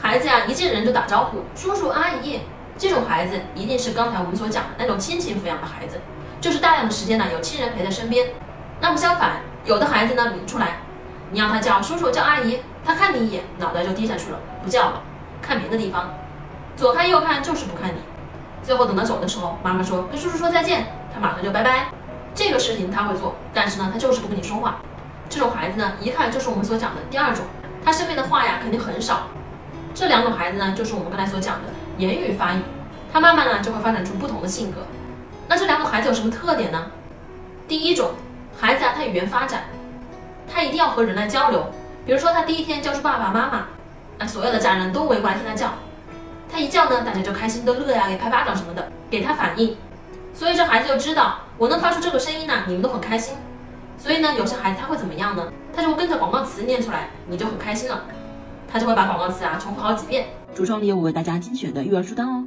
孩子呀，一见人就打招呼，叔叔阿姨。这种孩子一定是刚才我们所讲的那种亲情抚养的孩子，就是大量的时间呢有亲人陪在身边。那么相反，有的孩子呢，领出来，你让他叫叔叔叫阿姨，他看你一眼，脑袋就低下去了，不叫了，看别的地方，左看右看就是不看你。最后等他走的时候，妈妈说跟叔叔说再见，他马上就拜拜。这个事情他会做，但是呢，他就是不跟你说话。这种孩子呢，一看就是我们所讲的第二种，他身边的话呀肯定很少。这两种孩子呢，就是我们刚才所讲的言语发育，他慢慢呢就会发展出不同的性格。那这两种孩子有什么特点呢？第一种孩子啊，他语言发展，他一定要和人来交流。比如说他第一天叫出爸爸妈妈，那所有的家人都围过来听他叫，他一叫呢，大家就开心的乐呀，给拍巴掌什么的，给他反应。所以这孩子就知道，我能发出这个声音呢，你们都很开心。所以呢，有些孩子他会怎么样呢？他就会跟着广告词念出来，你就很开心了。他就会把广告词啊重复好几遍。橱窗里有我为大家精选的育儿书单哦。